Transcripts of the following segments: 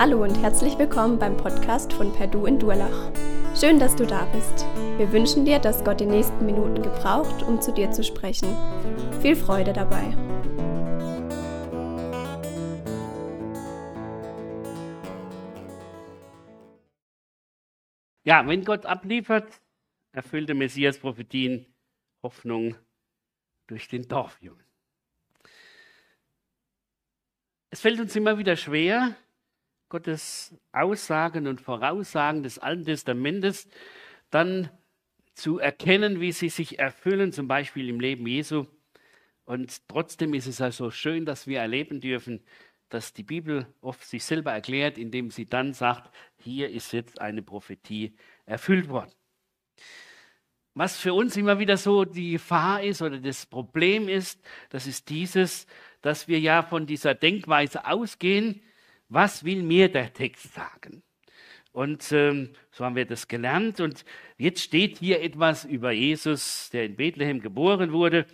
Hallo und herzlich willkommen beim Podcast von Perdu in Durlach. Schön, dass du da bist. Wir wünschen dir, dass Gott die nächsten Minuten gebraucht, um zu dir zu sprechen. Viel Freude dabei. Ja, wenn Gott abliefert, erfüllte Messias Prophetien Hoffnung durch den Dorfjungen. Es fällt uns immer wieder schwer, Gottes Aussagen und Voraussagen des Alten Testamentes dann zu erkennen, wie sie sich erfüllen, zum Beispiel im Leben Jesu. Und trotzdem ist es ja so schön, dass wir erleben dürfen, dass die Bibel oft sich selber erklärt, indem sie dann sagt, hier ist jetzt eine Prophetie erfüllt worden. Was für uns immer wieder so die Gefahr ist oder das Problem ist, das ist dieses, dass wir ja von dieser Denkweise ausgehen, was will mir der Text sagen? Und ähm, so haben wir das gelernt. Und jetzt steht hier etwas über Jesus, der in Bethlehem geboren wurde.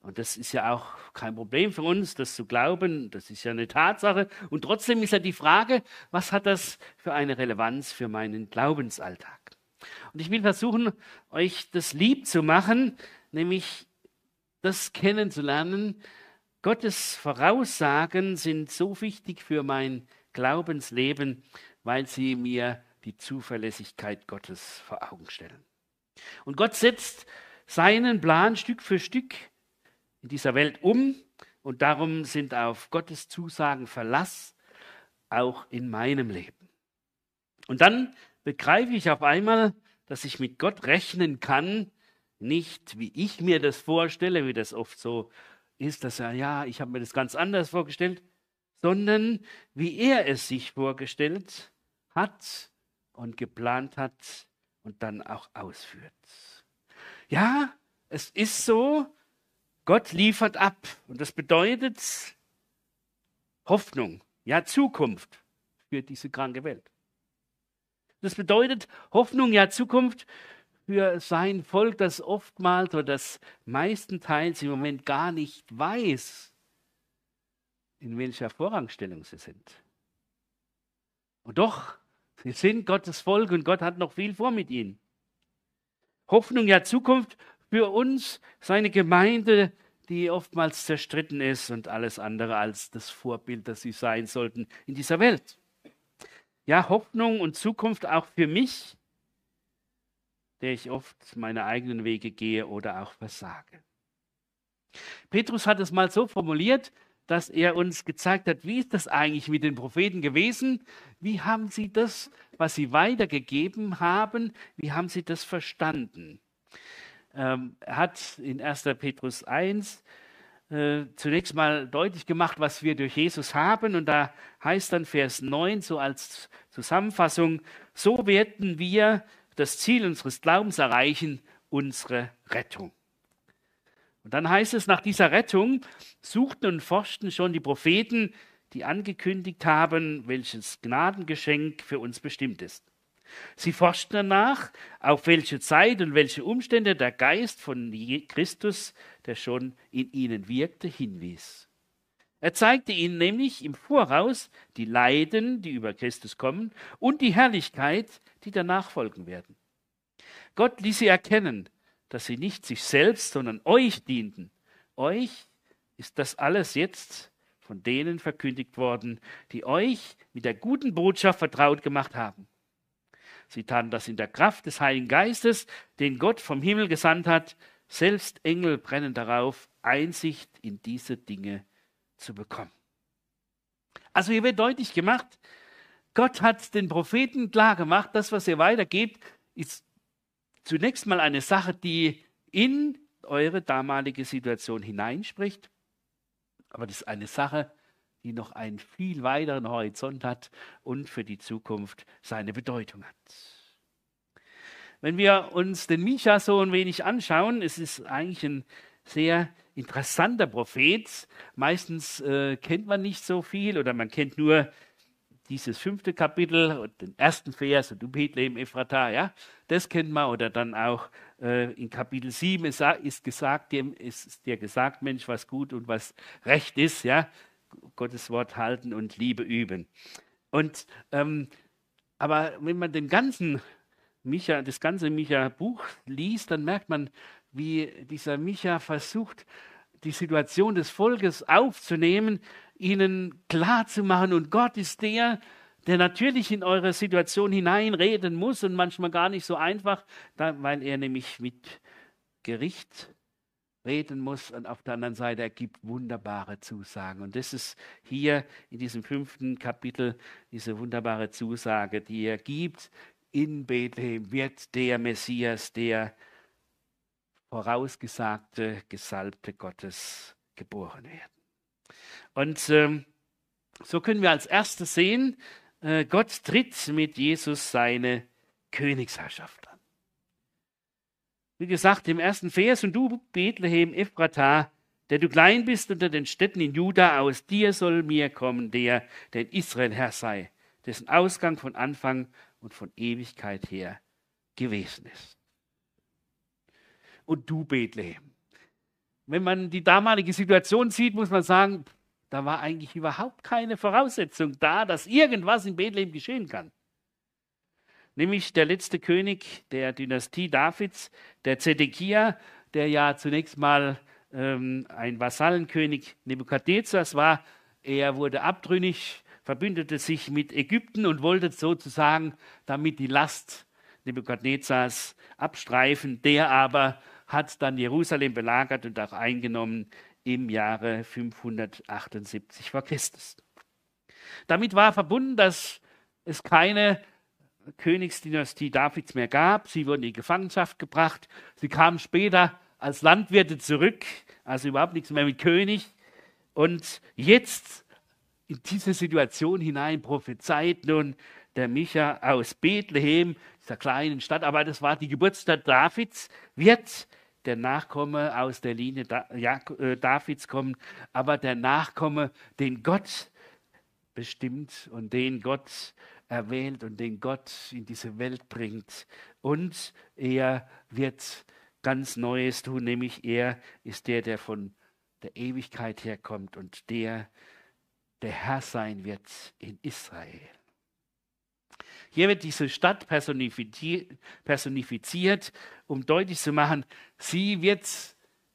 Und das ist ja auch kein Problem für uns, das zu glauben. Das ist ja eine Tatsache. Und trotzdem ist ja die Frage, was hat das für eine Relevanz für meinen Glaubensalltag? Und ich will versuchen, euch das lieb zu machen, nämlich das kennenzulernen, Gottes Voraussagen sind so wichtig für mein Glaubensleben, weil sie mir die Zuverlässigkeit Gottes vor Augen stellen. Und Gott setzt seinen Plan Stück für Stück in dieser Welt um und darum sind auf Gottes Zusagen Verlass auch in meinem Leben. Und dann begreife ich auf einmal, dass ich mit Gott rechnen kann, nicht wie ich mir das vorstelle, wie das oft so ist das ja, ja, ich habe mir das ganz anders vorgestellt, sondern wie er es sich vorgestellt hat und geplant hat und dann auch ausführt. Ja, es ist so, Gott liefert ab und das bedeutet Hoffnung, ja Zukunft für diese kranke Welt. Das bedeutet Hoffnung, ja Zukunft für sein Volk, das oftmals oder das meistenteils im Moment gar nicht weiß, in welcher Vorrangstellung sie sind. Und doch, sie sind Gottes Volk und Gott hat noch viel vor mit ihnen. Hoffnung, ja Zukunft für uns, seine Gemeinde, die oftmals zerstritten ist und alles andere als das Vorbild, das sie sein sollten in dieser Welt. Ja, Hoffnung und Zukunft auch für mich, der ich oft meine eigenen Wege gehe oder auch versage. Petrus hat es mal so formuliert, dass er uns gezeigt hat, wie ist das eigentlich mit den Propheten gewesen? Wie haben sie das, was sie weitergegeben haben, wie haben sie das verstanden? Ähm, er hat in 1. Petrus 1 äh, zunächst mal deutlich gemacht, was wir durch Jesus haben. Und da heißt dann Vers 9 so als Zusammenfassung, so werden wir das Ziel unseres Glaubens erreichen, unsere Rettung. Und dann heißt es, nach dieser Rettung suchten und forschten schon die Propheten, die angekündigt haben, welches Gnadengeschenk für uns bestimmt ist. Sie forschten danach, auf welche Zeit und welche Umstände der Geist von Christus, der schon in ihnen wirkte, hinwies. Er zeigte ihnen nämlich im Voraus die Leiden, die über Christus kommen, und die Herrlichkeit, die danach folgen werden. Gott ließ sie erkennen, dass sie nicht sich selbst, sondern euch dienten. Euch ist das alles jetzt von denen verkündigt worden, die euch mit der guten Botschaft vertraut gemacht haben. Sie taten das in der Kraft des Heiligen Geistes, den Gott vom Himmel gesandt hat. Selbst Engel brennen darauf, Einsicht in diese Dinge zu bekommen. Also hier wird deutlich gemacht, Gott hat den Propheten klar gemacht, das, was ihr weitergebt, ist zunächst mal eine Sache, die in eure damalige Situation hineinspricht. Aber das ist eine Sache, die noch einen viel weiteren Horizont hat und für die Zukunft seine Bedeutung hat. Wenn wir uns den Micha so ein wenig anschauen, es ist eigentlich ein sehr interessanter Prophet. Meistens äh, kennt man nicht so viel oder man kennt nur dieses fünfte Kapitel und den ersten Vers, du Bethlehem Ephrata, ja, das kennt man. Oder dann auch äh, in Kapitel 7 ist, ist, gesagt, dem ist dir gesagt, Mensch, was gut und was recht ist, ja, Gottes Wort halten und Liebe üben. Und, ähm, aber wenn man den ganzen Micha, das ganze Micha-Buch liest, dann merkt man, wie dieser Micha versucht, die Situation des Volkes aufzunehmen, ihnen klarzumachen. Und Gott ist der, der natürlich in eure Situation hineinreden muss und manchmal gar nicht so einfach, weil er nämlich mit Gericht reden muss und auf der anderen Seite er gibt wunderbare Zusagen. Und das ist hier in diesem fünften Kapitel diese wunderbare Zusage, die er gibt. In Bethlehem wird der Messias, der vorausgesagte, gesalbte Gottes geboren werden. Und ähm, so können wir als erstes sehen, äh, Gott tritt mit Jesus seine Königsherrschaft an. Wie gesagt, im ersten Vers, und du, Bethlehem, Ephrata, der du klein bist unter den Städten in Juda, aus dir soll mir kommen, der, der in Israel Herr sei, dessen Ausgang von Anfang und von Ewigkeit her gewesen ist. Und du, Bethlehem. Wenn man die damalige Situation sieht, muss man sagen, da war eigentlich überhaupt keine Voraussetzung da, dass irgendwas in Bethlehem geschehen kann. Nämlich der letzte König der Dynastie Davids, der Zedekia, der ja zunächst mal ähm, ein Vasallenkönig Nebukadnezars war. Er wurde abtrünnig, verbündete sich mit Ägypten und wollte sozusagen damit die Last Nebukadnezars abstreifen. Der aber hat dann Jerusalem belagert und auch eingenommen im Jahre 578 vor Christus. Damit war verbunden, dass es keine Königsdynastie Davids mehr gab. Sie wurden in Gefangenschaft gebracht. Sie kamen später als Landwirte zurück, also überhaupt nichts mehr mit König. Und jetzt in diese Situation hinein prophezeit nun der Micha aus Bethlehem, dieser kleinen Stadt, aber das war die Geburtsstadt Davids, wird der Nachkomme aus der Linie äh, Davids kommen, aber der Nachkomme, den Gott bestimmt und den Gott erwählt und den Gott in diese Welt bringt. Und er wird ganz Neues tun, nämlich er ist der, der von der Ewigkeit herkommt und der, der Herr sein wird in Israel. Hier wird diese Stadt personifiziert, um deutlich zu machen, sie wird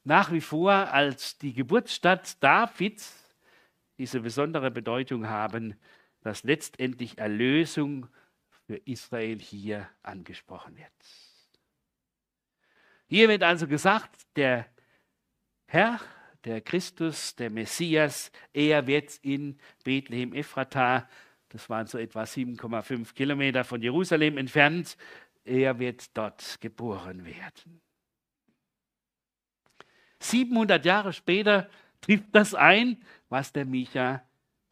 nach wie vor als die Geburtsstadt Davids diese besondere Bedeutung haben, dass letztendlich Erlösung für Israel hier angesprochen wird. Hier wird also gesagt, der Herr, der Christus, der Messias, er wird in Bethlehem Ephrata das waren so etwa 7,5 Kilometer von Jerusalem entfernt. Er wird dort geboren werden. 700 Jahre später trifft das ein, was der Micha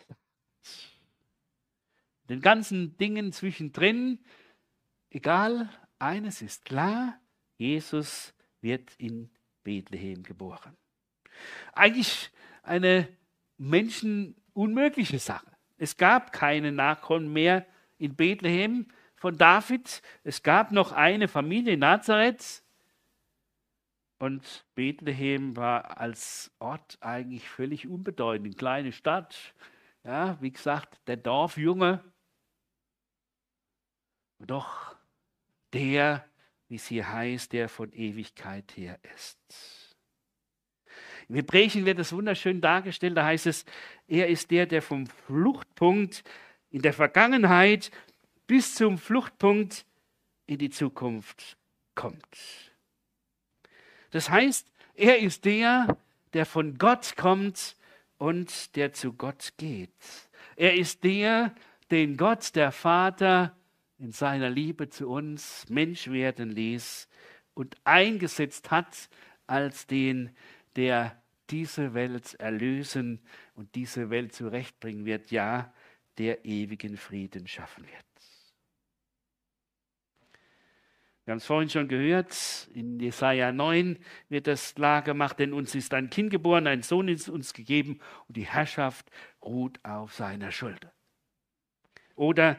sagt. Den ganzen Dingen zwischendrin, egal, eines ist klar, Jesus wird in Bethlehem geboren. Eigentlich eine menschenunmögliche Sache. Es gab keine Nachkommen mehr in Bethlehem von David. Es gab noch eine Familie Nazareth. Und Bethlehem war als Ort eigentlich völlig unbedeutend. Eine kleine Stadt. Ja, wie gesagt, der Dorfjunge. Doch der, wie sie heißt, der von Ewigkeit her ist. Im Hebräischen wird es wunderschön dargestellt, da heißt es, er ist der, der vom Fluchtpunkt in der Vergangenheit bis zum Fluchtpunkt in die Zukunft kommt. Das heißt, er ist der, der von Gott kommt und der zu Gott geht. Er ist der, den Gott, der Vater, in seiner Liebe zu uns Mensch werden ließ und eingesetzt hat als den, der diese Welt erlösen und diese Welt zurechtbringen wird, ja, der ewigen Frieden schaffen wird. Wir haben es vorhin schon gehört, in Jesaja 9 wird das klar gemacht, denn uns ist ein Kind geboren, ein Sohn ist uns gegeben und die Herrschaft ruht auf seiner Schulter. Oder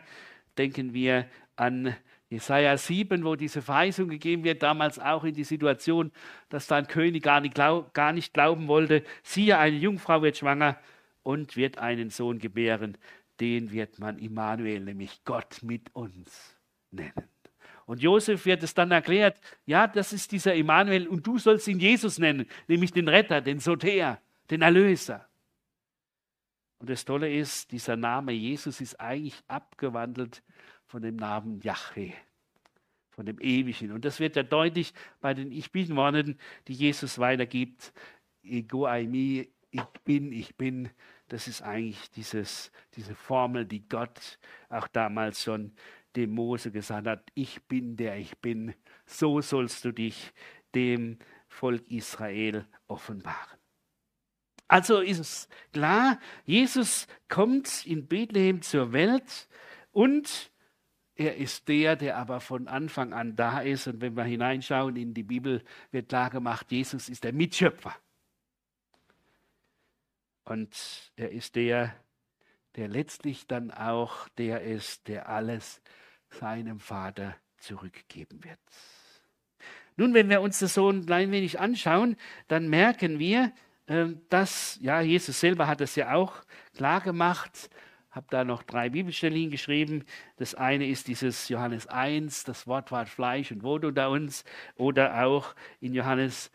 denken wir an Jesaja 7, wo diese Verheißung gegeben wird, damals auch in die Situation, dass da ein König gar nicht, glaub, gar nicht glauben wollte. Siehe, eine Jungfrau wird schwanger und wird einen Sohn gebären. den wird man Immanuel, nämlich Gott mit uns nennen. Und Josef wird es dann erklärt, ja, das ist dieser Immanuel und du sollst ihn Jesus nennen, nämlich den Retter, den Soter, den Erlöser. Und das Tolle ist, dieser Name Jesus ist eigentlich abgewandelt von dem Namen Yahweh, von dem Ewigen. Und das wird ja deutlich bei den Ich Bin-Worten, die Jesus weitergibt. Ego aimi, ich bin, ich bin. Das ist eigentlich dieses, diese Formel, die Gott auch damals schon dem Mose gesagt hat. Ich bin der ich bin. So sollst du dich dem Volk Israel offenbaren. Also ist es klar, Jesus kommt in Bethlehem zur Welt und er ist der, der aber von Anfang an da ist. Und wenn wir hineinschauen in die Bibel, wird klar gemacht, Jesus ist der Mitschöpfer. Und er ist der, der letztlich dann auch der ist, der alles seinem Vater zurückgeben wird. Nun, wenn wir uns das so ein klein wenig anschauen, dann merken wir, ähm, dass, ja, Jesus selber hat es ja auch klar gemacht, habe da noch drei Bibelstellen geschrieben. Das eine ist dieses Johannes 1, das Wort war Fleisch und wohnt unter uns. Oder auch in Johannes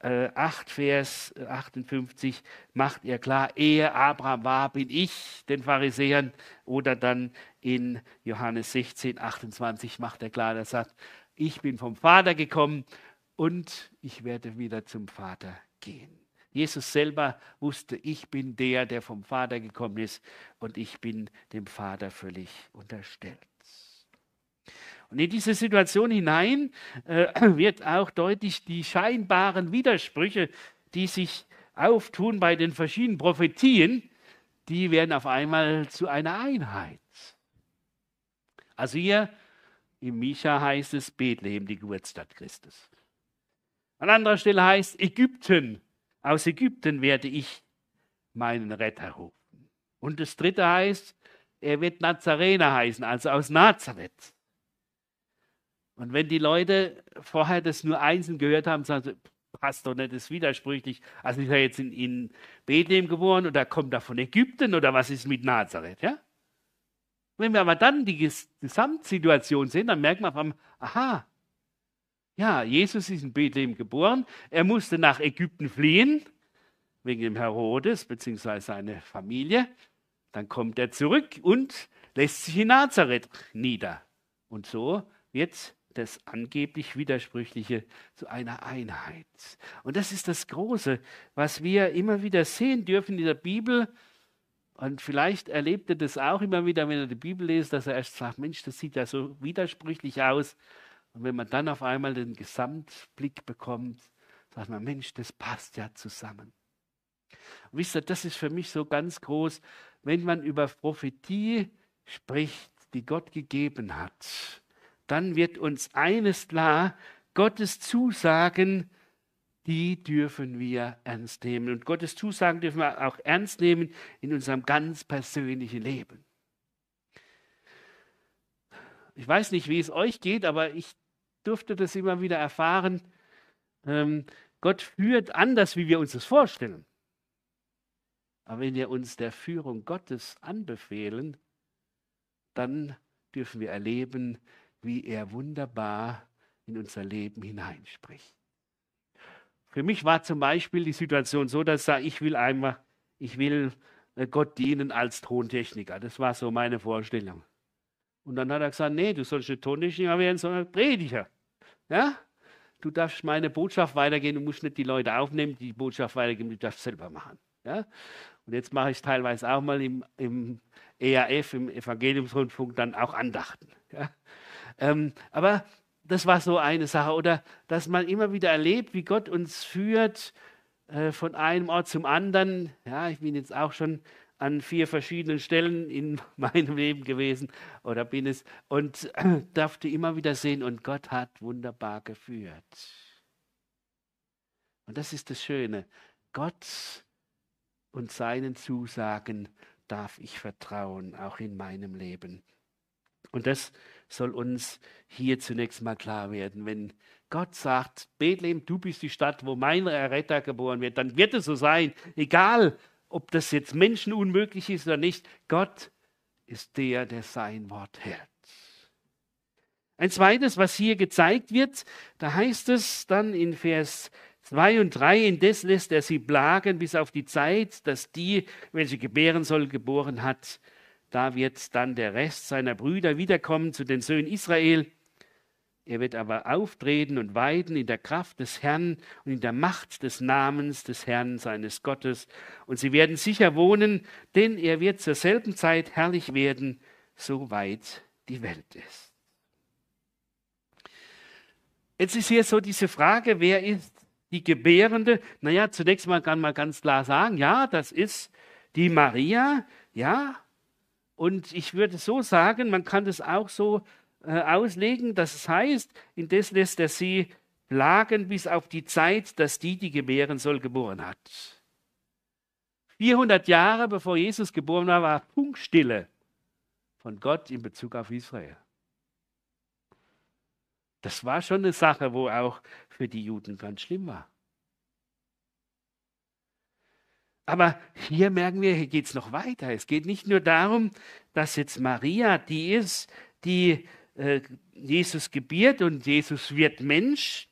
äh, 8, Vers 58 macht er klar, ehe Abraham war, bin ich den Pharisäern. Oder dann in Johannes 16, 28 macht er klar, er sagt, ich bin vom Vater gekommen und ich werde wieder zum Vater gehen. Jesus selber wusste, ich bin der, der vom Vater gekommen ist und ich bin dem Vater völlig unterstellt. Und in diese Situation hinein äh, wird auch deutlich die scheinbaren Widersprüche, die sich auftun bei den verschiedenen Prophetien, die werden auf einmal zu einer Einheit. Also hier im Micha heißt es Bethlehem, die Geburtsstadt Christus. An anderer Stelle heißt Ägypten, aus Ägypten werde ich meinen Retter rufen. Und das dritte heißt, er wird Nazarener heißen, also aus Nazareth. Und wenn die Leute vorher das nur einzeln gehört haben, sagen sie, passt doch nicht, das ist widersprüchlich. Also ist er jetzt in, in Bethlehem geboren oder kommt er von Ägypten oder was ist mit Nazareth? Ja? Wenn wir aber dann die Gesamtsituation sehen, dann merkt man auf einmal, aha, ja, Jesus ist in Bethlehem geboren. Er musste nach Ägypten fliehen, wegen dem Herodes bzw. seiner Familie. Dann kommt er zurück und lässt sich in Nazareth nieder. Und so wird das angeblich Widersprüchliche zu einer Einheit. Und das ist das Große, was wir immer wieder sehen dürfen in der Bibel. Und vielleicht erlebt er das auch immer wieder, wenn er die Bibel liest, dass er erst sagt, Mensch, das sieht ja so widersprüchlich aus. Und wenn man dann auf einmal den Gesamtblick bekommt, sagt man, Mensch, das passt ja zusammen. Und wisst ihr, das ist für mich so ganz groß, wenn man über Prophetie spricht, die Gott gegeben hat, dann wird uns eines klar, Gottes Zusagen, die dürfen wir ernst nehmen. Und Gottes Zusagen dürfen wir auch ernst nehmen in unserem ganz persönlichen Leben. Ich weiß nicht, wie es euch geht, aber ich durfte das immer wieder erfahren. Ähm, Gott führt anders, wie wir uns das vorstellen. Aber wenn wir uns der Führung Gottes anbefehlen, dann dürfen wir erleben, wie er wunderbar in unser Leben hineinspricht. Für mich war zum Beispiel die Situation so, dass ich sage, ich will einmal, ich will äh, Gott dienen als Tontechniker. Das war so meine Vorstellung. Und dann hat er gesagt, nee, du sollst nicht Tontechniker werden, sondern Prediger. Ja? Du darfst meine Botschaft weitergehen, du musst nicht die Leute aufnehmen, die Botschaft weitergeben, du darfst selber machen. Ja? Und jetzt mache ich teilweise auch mal im, im ERF, im Evangeliumsrundfunk, dann auch Andachten. Ja? Ähm, aber das war so eine Sache. Oder dass man immer wieder erlebt, wie Gott uns führt äh, von einem Ort zum anderen. Ja, ich bin jetzt auch schon an vier verschiedenen Stellen in meinem Leben gewesen oder bin es und durfte immer wieder sehen und Gott hat wunderbar geführt. Und das ist das Schöne. Gott und seinen Zusagen darf ich vertrauen, auch in meinem Leben. Und das soll uns hier zunächst mal klar werden. Wenn Gott sagt, Bethlehem, du bist die Stadt, wo mein Erretter geboren wird, dann wird es so sein, egal ob das jetzt Menschen unmöglich ist oder nicht, Gott ist der, der sein Wort hält. Ein zweites, was hier gezeigt wird, da heißt es dann in Vers 2 und 3, indes lässt er sie plagen bis auf die Zeit, dass die, welche gebären soll, geboren hat. Da wird dann der Rest seiner Brüder wiederkommen zu den Söhnen Israel. Er wird aber auftreten und weiden in der Kraft des Herrn und in der Macht des Namens des Herrn seines Gottes. Und sie werden sicher wohnen, denn er wird zur selben Zeit herrlich werden, soweit die Welt ist. Jetzt ist hier so diese Frage, wer ist die Gebärende? Naja, zunächst mal kann man ganz klar sagen, ja, das ist die Maria, ja. Und ich würde so sagen, man kann das auch so auslegen, dass es heißt, indes lässt er sie plagen bis auf die Zeit, dass die, die gebären soll, geboren hat. 400 Jahre bevor Jesus geboren war, war Funkstille von Gott in Bezug auf Israel. Das war schon eine Sache, wo auch für die Juden ganz schlimm war. Aber hier merken wir, hier geht es noch weiter. Es geht nicht nur darum, dass jetzt Maria die ist, die äh, Jesus gebiert und Jesus wird Mensch,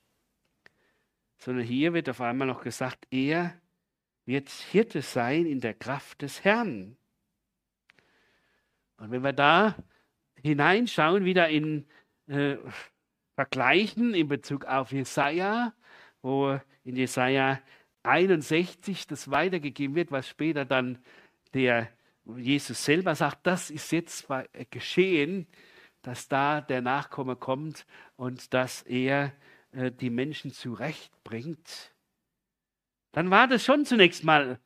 sondern hier wird auf einmal noch gesagt, er wird Hirte sein in der Kraft des Herrn. Und wenn wir da hineinschauen, wieder in äh, Vergleichen in Bezug auf Jesaja, wo in Jesaja 61 das weitergegeben wird, was später dann der Jesus selber sagt, das ist jetzt geschehen, dass da der Nachkomme kommt und dass er äh, die Menschen zurechtbringt, dann war das schon zunächst mal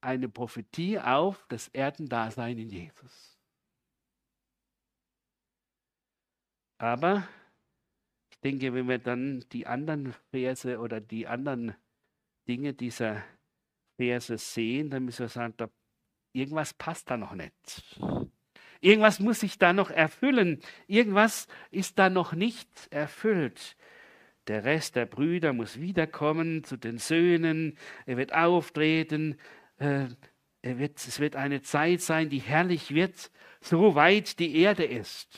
eine Prophetie auf das Erdendasein in Jesus. Aber ich denke, wenn wir dann die anderen Verse oder die anderen Dinge dieser Verse sehen, dann müssen wir sagen, da, irgendwas passt da noch nicht. Irgendwas muss sich da noch erfüllen. Irgendwas ist da noch nicht erfüllt. Der Rest der Brüder muss wiederkommen zu den Söhnen. Er wird auftreten. Äh, er wird, es wird eine Zeit sein, die herrlich wird, so weit die Erde ist.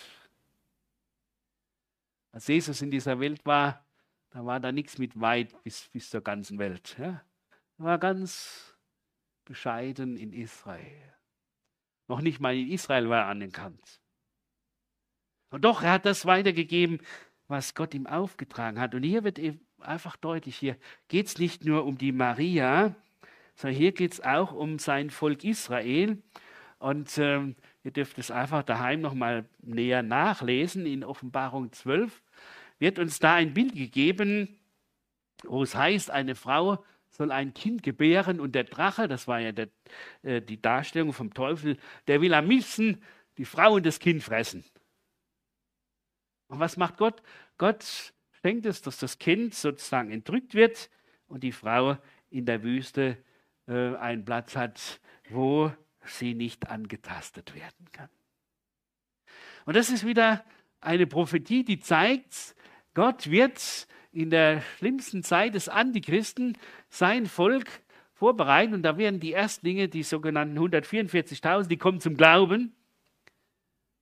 Als Jesus in dieser Welt war, da war da nichts mit weit bis, bis zur ganzen Welt. Ja? Er war ganz bescheiden in Israel. Noch nicht mal in Israel war er anerkannt. Und doch, er hat das weitergegeben, was Gott ihm aufgetragen hat. Und hier wird einfach deutlich, hier geht es nicht nur um die Maria, sondern hier geht es auch um sein Volk Israel. Und ähm, ihr dürft es einfach daheim nochmal näher nachlesen. In Offenbarung 12 wird uns da ein Bild gegeben, wo es heißt, eine Frau soll ein Kind gebären und der Drache, das war ja der, äh, die Darstellung vom Teufel, der will am liebsten die Frau und das Kind fressen. Und was macht Gott? Gott schenkt es, dass das Kind sozusagen entrückt wird und die Frau in der Wüste äh, einen Platz hat, wo sie nicht angetastet werden kann. Und das ist wieder eine Prophetie, die zeigt, Gott wird in der schlimmsten Zeit des Antichristen sein Volk vorbereiten. Und da werden die Erstlinge, die sogenannten 144.000, die kommen zum Glauben.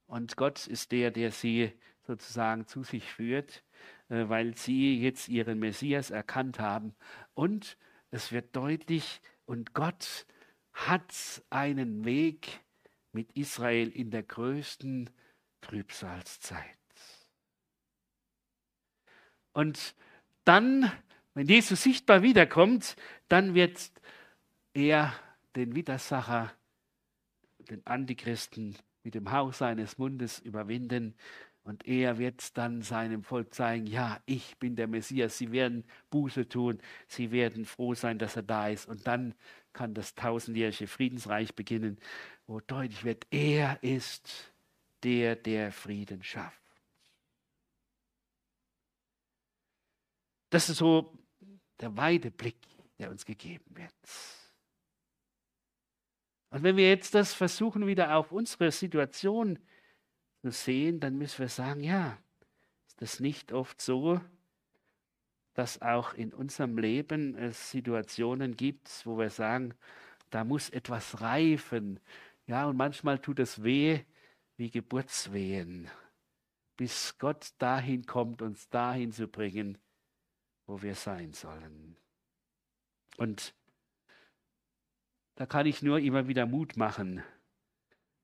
Und Gott ist der, der sie sozusagen zu sich führt, äh, weil sie jetzt ihren Messias erkannt haben. Und es wird deutlich, und Gott hat einen Weg mit Israel in der größten Trübsalzeit. Und dann, wenn Jesus sichtbar wiederkommt, dann wird er den Widersacher, den Antichristen mit dem Hauch seines Mundes überwinden. Und er wird dann seinem Volk zeigen, ja, ich bin der Messias. Sie werden Buße tun. Sie werden froh sein, dass er da ist. Und dann kann das tausendjährige Friedensreich beginnen, wo deutlich wird, er ist der, der Frieden schafft. Das ist so der weite Blick, der uns gegeben wird. Und wenn wir jetzt das versuchen, wieder auf unsere Situation zu sehen, dann müssen wir sagen, ja, ist das nicht oft so, dass auch in unserem Leben es Situationen gibt, wo wir sagen, da muss etwas reifen, Ja, und manchmal tut es weh wie Geburtswehen, bis Gott dahin kommt, uns dahin zu bringen, wo wir sein sollen. Und da kann ich nur immer wieder Mut machen,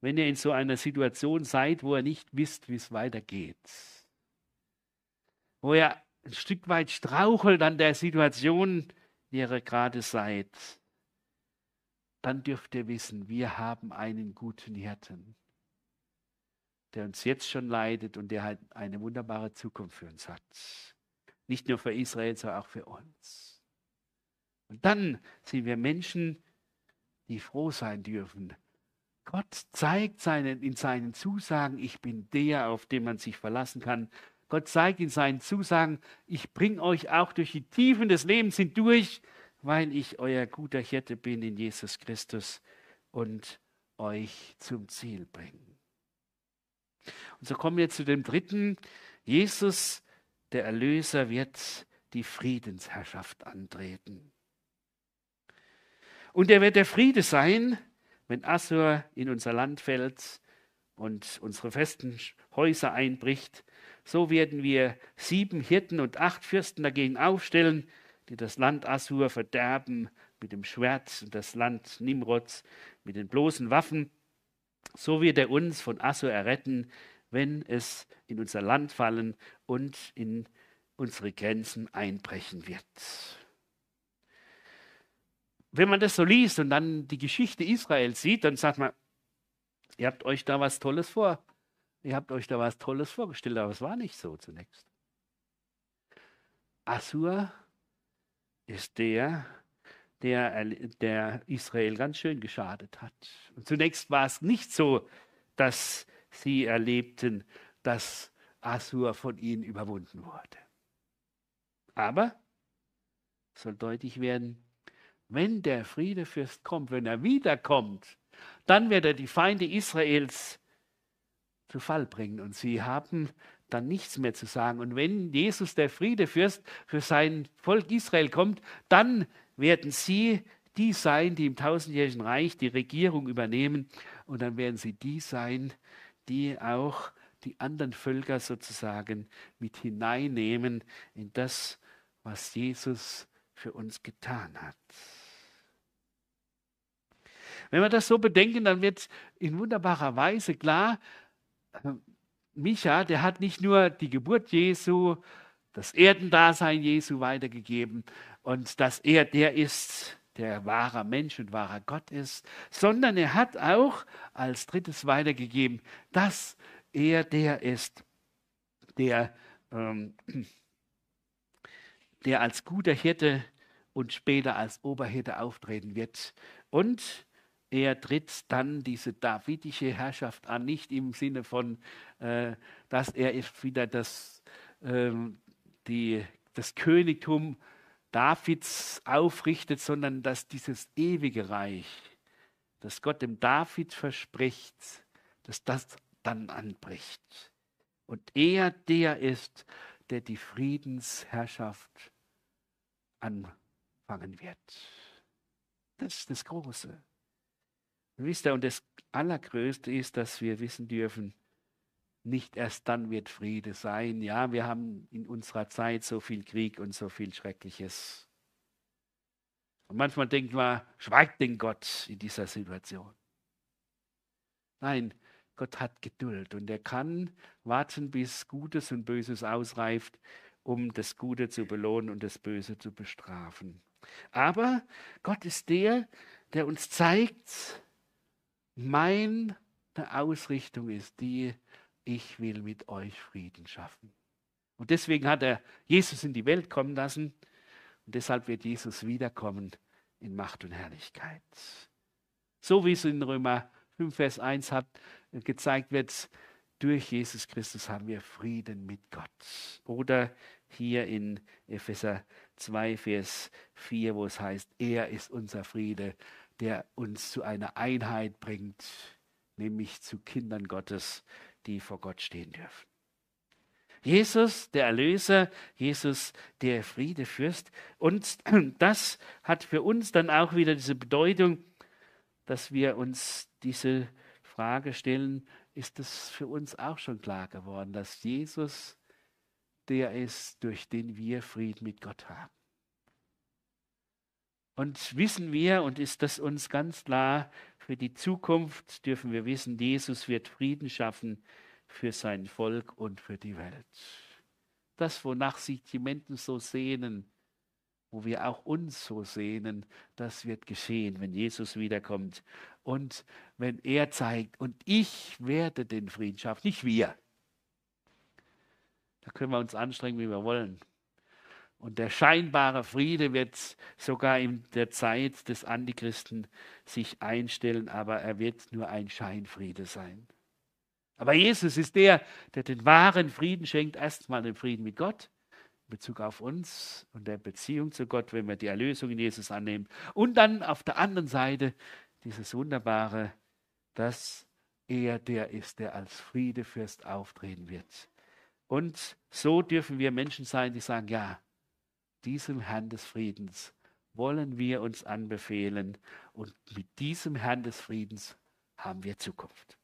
wenn ihr in so einer Situation seid, wo ihr nicht wisst, wie es weitergeht, wo ihr ein Stück weit strauchelt an der Situation, in der ihr gerade seid, dann dürft ihr wissen, wir haben einen guten Hirten, der uns jetzt schon leidet und der halt eine wunderbare Zukunft für uns hat. Nicht nur für Israel, sondern auch für uns. Und dann sind wir Menschen, die froh sein dürfen. Gott zeigt seinen, in seinen Zusagen, ich bin der, auf den man sich verlassen kann. Gott zeigt in seinen Zusagen, ich bringe euch auch durch die Tiefen des Lebens hindurch weil ich euer guter Hirte bin in Jesus Christus und euch zum Ziel bringen. Und so kommen wir zu dem dritten. Jesus, der Erlöser, wird die Friedensherrschaft antreten. Und er wird der Friede sein, wenn Assur in unser Land fällt und unsere festen Häuser einbricht. So werden wir sieben Hirten und acht Fürsten dagegen aufstellen, die das Land Assur verderben mit dem Schwert und das Land Nimrods mit den bloßen Waffen. So wird er uns von Assur erretten, wenn es in unser Land fallen und in unsere Grenzen einbrechen wird. Wenn man das so liest und dann die Geschichte Israels sieht, dann sagt man, ihr habt euch da was Tolles vor. Ihr habt euch da was Tolles vorgestellt, aber es war nicht so zunächst. Assur ist der, der, der Israel ganz schön geschadet hat. Und zunächst war es nicht so, dass sie erlebten, dass Assur von ihnen überwunden wurde. Aber soll deutlich werden, wenn der Friedefürst kommt, wenn er wiederkommt, dann wird er die Feinde Israels zu Fall bringen. Und sie haben dann nichts mehr zu sagen. Und wenn Jesus der Friedefürst für sein Volk Israel kommt, dann werden sie die sein, die im tausendjährigen Reich die Regierung übernehmen. Und dann werden sie die sein, die auch die anderen Völker sozusagen mit hineinnehmen in das, was Jesus für uns getan hat. Wenn wir das so bedenken, dann wird in wunderbarer Weise klar, Micha, der hat nicht nur die Geburt Jesu, das Erdendasein Jesu weitergegeben und dass er der ist, der wahrer Mensch und wahrer Gott ist, sondern er hat auch als drittes weitergegeben, dass er der ist, der, ähm, der als guter Hirte und später als Oberhirte auftreten wird. Und er tritt dann diese davidische Herrschaft an, nicht im Sinne von, äh, dass er wieder das, ähm, die, das Königtum Davids aufrichtet, sondern dass dieses ewige Reich, das Gott dem David verspricht, dass das dann anbricht. Und er der ist, der die Friedensherrschaft anfangen wird. Das ist das Große. Und das Allergrößte ist, dass wir wissen dürfen, nicht erst dann wird Friede sein. Ja, wir haben in unserer Zeit so viel Krieg und so viel Schreckliches. Und manchmal denkt man, schweigt denn Gott in dieser Situation? Nein, Gott hat Geduld und er kann warten, bis Gutes und Böses ausreift, um das Gute zu belohnen und das Böse zu bestrafen. Aber Gott ist der, der uns zeigt, meine Ausrichtung ist die, ich will mit euch Frieden schaffen. Und deswegen hat er Jesus in die Welt kommen lassen und deshalb wird Jesus wiederkommen in Macht und Herrlichkeit. So wie es in Römer 5, Vers 1 hat, äh, gezeigt wird, durch Jesus Christus haben wir Frieden mit Gott. Oder hier in Epheser 2, Vers 4, wo es heißt, er ist unser Friede, der uns zu einer Einheit bringt, nämlich zu Kindern Gottes, die vor Gott stehen dürfen. Jesus, der Erlöser, Jesus, der Friedefürst. Und das hat für uns dann auch wieder diese Bedeutung, dass wir uns diese Frage stellen, ist es für uns auch schon klar geworden, dass Jesus der ist, durch den wir Frieden mit Gott haben. Und wissen wir, und ist das uns ganz klar, für die Zukunft dürfen wir wissen, Jesus wird Frieden schaffen für sein Volk und für die Welt. Das, wonach sich die Menschen so sehnen, wo wir auch uns so sehnen, das wird geschehen, wenn Jesus wiederkommt und wenn er zeigt, und ich werde den Frieden schaffen, nicht wir. Da können wir uns anstrengen, wie wir wollen. Und der scheinbare Friede wird sogar in der Zeit des Antichristen sich einstellen, aber er wird nur ein Scheinfriede sein. Aber Jesus ist der, der den wahren Frieden schenkt. Erstmal den Frieden mit Gott in Bezug auf uns und der Beziehung zu Gott, wenn wir die Erlösung in Jesus annehmen. Und dann auf der anderen Seite dieses Wunderbare, dass er der ist, der als Friedefürst auftreten wird. Und so dürfen wir Menschen sein, die sagen, ja, diesem Herrn des Friedens wollen wir uns anbefehlen und mit diesem Herrn des Friedens haben wir Zukunft.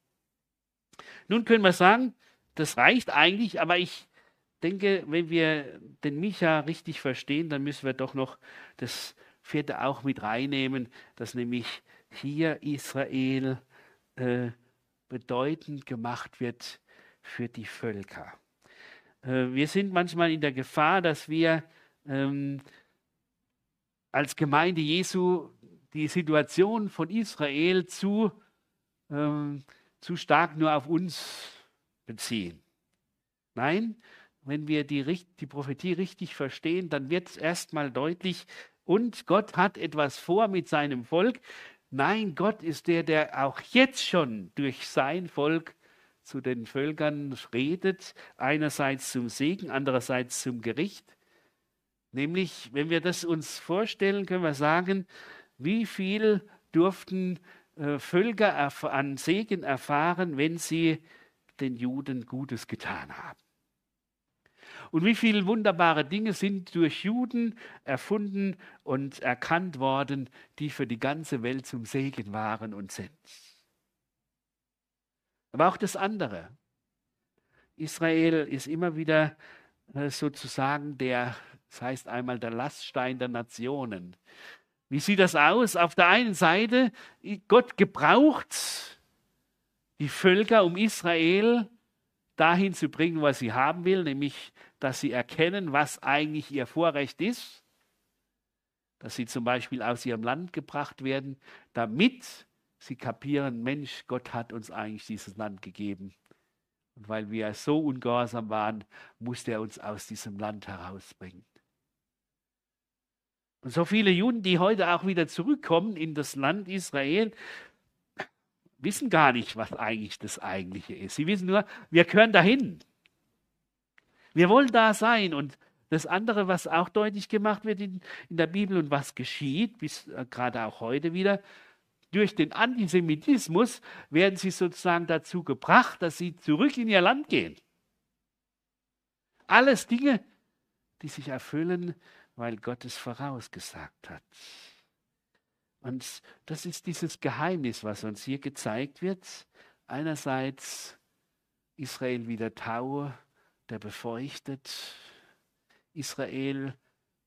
Nun können wir sagen, das reicht eigentlich, aber ich denke, wenn wir den Micha richtig verstehen, dann müssen wir doch noch das vierte auch mit reinnehmen, dass nämlich hier Israel äh, bedeutend gemacht wird für die Völker. Äh, wir sind manchmal in der Gefahr, dass wir ähm, als Gemeinde Jesu die Situation von Israel zu, ähm, zu stark nur auf uns beziehen. Nein, wenn wir die, die Prophetie richtig verstehen, dann wird es erstmal deutlich, und Gott hat etwas vor mit seinem Volk. Nein, Gott ist der, der auch jetzt schon durch sein Volk zu den Völkern redet, einerseits zum Segen, andererseits zum Gericht. Nämlich, wenn wir das uns vorstellen, können wir sagen, wie viel durften äh, Völker an Segen erfahren, wenn sie den Juden Gutes getan haben. Und wie viele wunderbare Dinge sind durch Juden erfunden und erkannt worden, die für die ganze Welt zum Segen waren und sind. Aber auch das andere. Israel ist immer wieder äh, sozusagen der das heißt einmal der Laststein der Nationen. Wie sieht das aus? Auf der einen Seite, Gott gebraucht die Völker, um Israel dahin zu bringen, was sie haben will, nämlich, dass sie erkennen, was eigentlich ihr Vorrecht ist, dass sie zum Beispiel aus ihrem Land gebracht werden, damit sie kapieren, Mensch, Gott hat uns eigentlich dieses Land gegeben. Und weil wir so ungehorsam waren, musste er uns aus diesem Land herausbringen. Und so viele Juden, die heute auch wieder zurückkommen in das Land Israel, wissen gar nicht, was eigentlich das Eigentliche ist. Sie wissen nur, wir gehören dahin. Wir wollen da sein. Und das andere, was auch deutlich gemacht wird in, in der Bibel und was geschieht, bis äh, gerade auch heute wieder, durch den Antisemitismus werden sie sozusagen dazu gebracht, dass sie zurück in ihr Land gehen. Alles Dinge, die sich erfüllen, weil Gott es vorausgesagt hat. Und das ist dieses Geheimnis, was uns hier gezeigt wird. Einerseits Israel wie der Tau, der befeuchtet. Israel,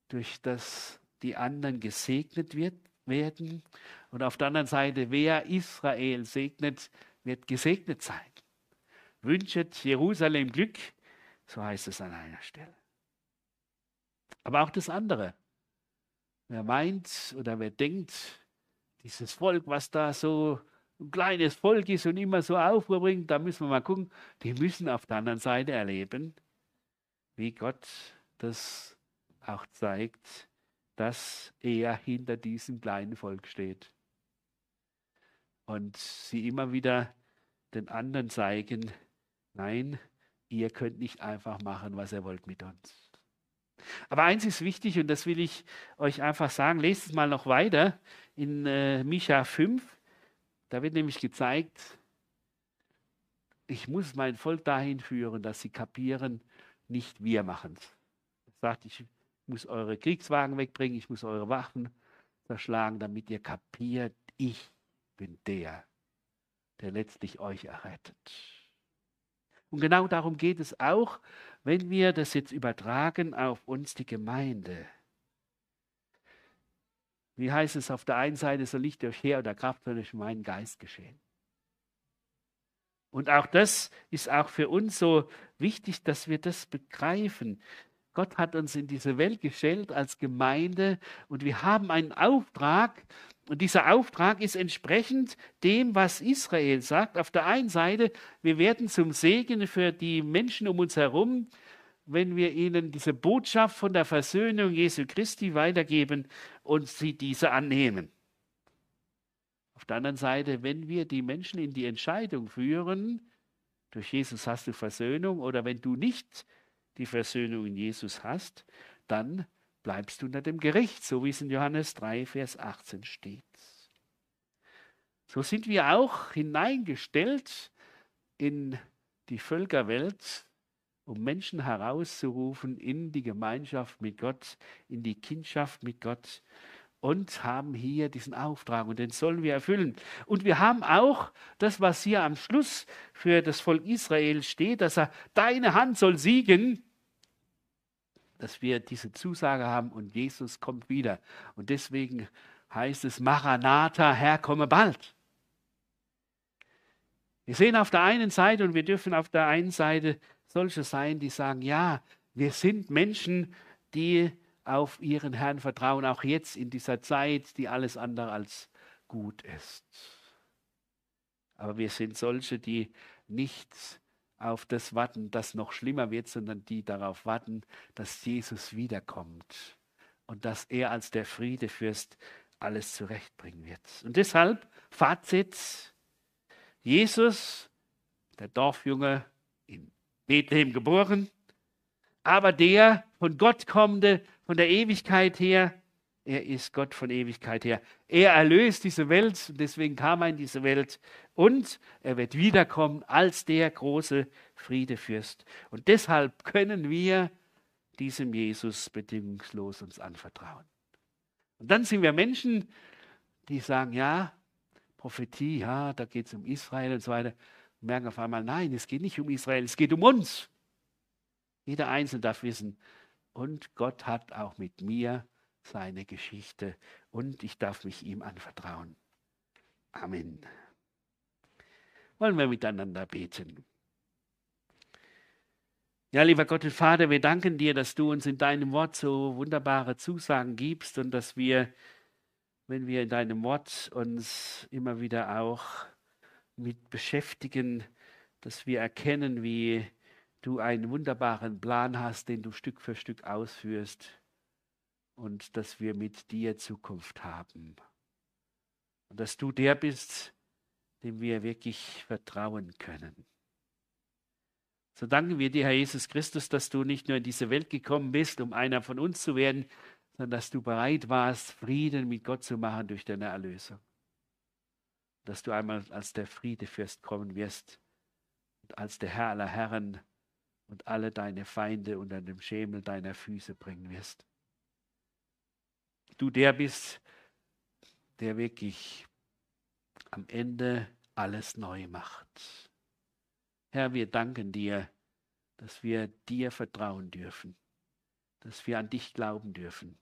durch das die anderen gesegnet wird, werden. Und auf der anderen Seite, wer Israel segnet, wird gesegnet sein. Wünscht Jerusalem Glück, so heißt es an einer Stelle. Aber auch das andere. Wer meint oder wer denkt, dieses Volk, was da so ein kleines Volk ist und immer so Aufruhr bringt, da müssen wir mal gucken, die müssen auf der anderen Seite erleben, wie Gott das auch zeigt, dass er hinter diesem kleinen Volk steht. Und sie immer wieder den anderen zeigen, nein, ihr könnt nicht einfach machen, was ihr wollt mit uns. Aber eins ist wichtig und das will ich euch einfach sagen. Lest es mal noch weiter in äh, Micha 5. Da wird nämlich gezeigt, ich muss mein Volk dahin führen, dass sie kapieren, nicht wir machen es. sagt, ich muss eure Kriegswagen wegbringen, ich muss eure Waffen zerschlagen, damit ihr kapiert, ich bin der, der letztlich euch errettet. Und genau darum geht es auch, wenn wir das jetzt übertragen auf uns, die Gemeinde. Wie heißt es auf der einen Seite, soll nicht durch Heer oder Kraft, sondern durch meinen Geist geschehen. Und auch das ist auch für uns so wichtig, dass wir das begreifen. Gott hat uns in diese Welt gestellt als Gemeinde und wir haben einen Auftrag. Und dieser Auftrag ist entsprechend dem, was Israel sagt. Auf der einen Seite, wir werden zum Segen für die Menschen um uns herum, wenn wir ihnen diese Botschaft von der Versöhnung Jesu Christi weitergeben und sie diese annehmen. Auf der anderen Seite, wenn wir die Menschen in die Entscheidung führen, durch Jesus hast du Versöhnung, oder wenn du nicht die Versöhnung in Jesus hast, dann bleibst du unter dem Gericht, so wie es in Johannes 3, Vers 18 steht. So sind wir auch hineingestellt in die Völkerwelt, um Menschen herauszurufen in die Gemeinschaft mit Gott, in die Kindschaft mit Gott und haben hier diesen Auftrag und den sollen wir erfüllen. Und wir haben auch das, was hier am Schluss für das Volk Israel steht, dass er, deine Hand soll siegen, dass wir diese Zusage haben und Jesus kommt wieder. Und deswegen heißt es Maranatha, Herr, komme bald. Wir sehen auf der einen Seite und wir dürfen auf der einen Seite solche sein, die sagen, ja, wir sind Menschen, die auf ihren Herrn vertrauen, auch jetzt in dieser Zeit, die alles andere als gut ist. Aber wir sind solche, die nicht auf das warten, das noch schlimmer wird, sondern die darauf warten, dass Jesus wiederkommt und dass er als der Friedefürst alles zurechtbringen wird. Und deshalb, Fazit, Jesus, der Dorfjunge in Bethlehem geboren, aber der von Gott kommende, von der Ewigkeit her, er ist Gott von Ewigkeit her. Er erlöst diese Welt, deswegen kam er in diese Welt. Und er wird wiederkommen als der große Friedefürst. Und deshalb können wir diesem Jesus bedingungslos uns anvertrauen. Und dann sind wir Menschen, die sagen, ja, Prophetie, ja, da geht es um Israel und so weiter. Und merken auf einmal, nein, es geht nicht um Israel, es geht um uns. Jeder Einzelne darf wissen, und Gott hat auch mit mir seine Geschichte und ich darf mich ihm anvertrauen. Amen. Wollen wir miteinander beten. Ja, lieber Gott und Vater, wir danken dir, dass du uns in deinem Wort so wunderbare Zusagen gibst und dass wir, wenn wir in deinem Wort uns immer wieder auch mit beschäftigen, dass wir erkennen, wie du einen wunderbaren Plan hast, den du Stück für Stück ausführst und dass wir mit dir Zukunft haben. Und dass du der bist, dem wir wirklich vertrauen können. So danken wir dir, Herr Jesus Christus, dass du nicht nur in diese Welt gekommen bist, um einer von uns zu werden, sondern dass du bereit warst, Frieden mit Gott zu machen durch deine Erlösung. Dass du einmal als der Friedefürst kommen wirst und als der Herr aller Herren und alle deine Feinde unter dem Schemel deiner Füße bringen wirst. Du der bist, der wirklich am Ende alles neu macht. Herr, wir danken dir, dass wir dir vertrauen dürfen, dass wir an dich glauben dürfen,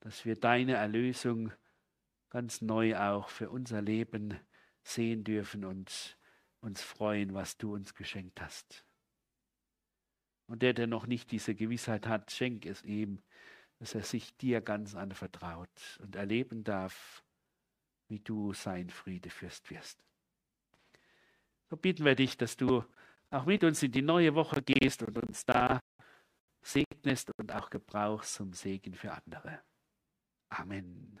dass wir deine Erlösung ganz neu auch für unser Leben sehen dürfen und uns freuen, was du uns geschenkt hast. Und der, der noch nicht diese Gewissheit hat, schenk es ihm, dass er sich dir ganz anvertraut und erleben darf, wie du sein Friedefürst wirst. So bitten wir dich, dass du auch mit uns in die neue Woche gehst und uns da segnest und auch gebrauchst zum Segen für andere. Amen.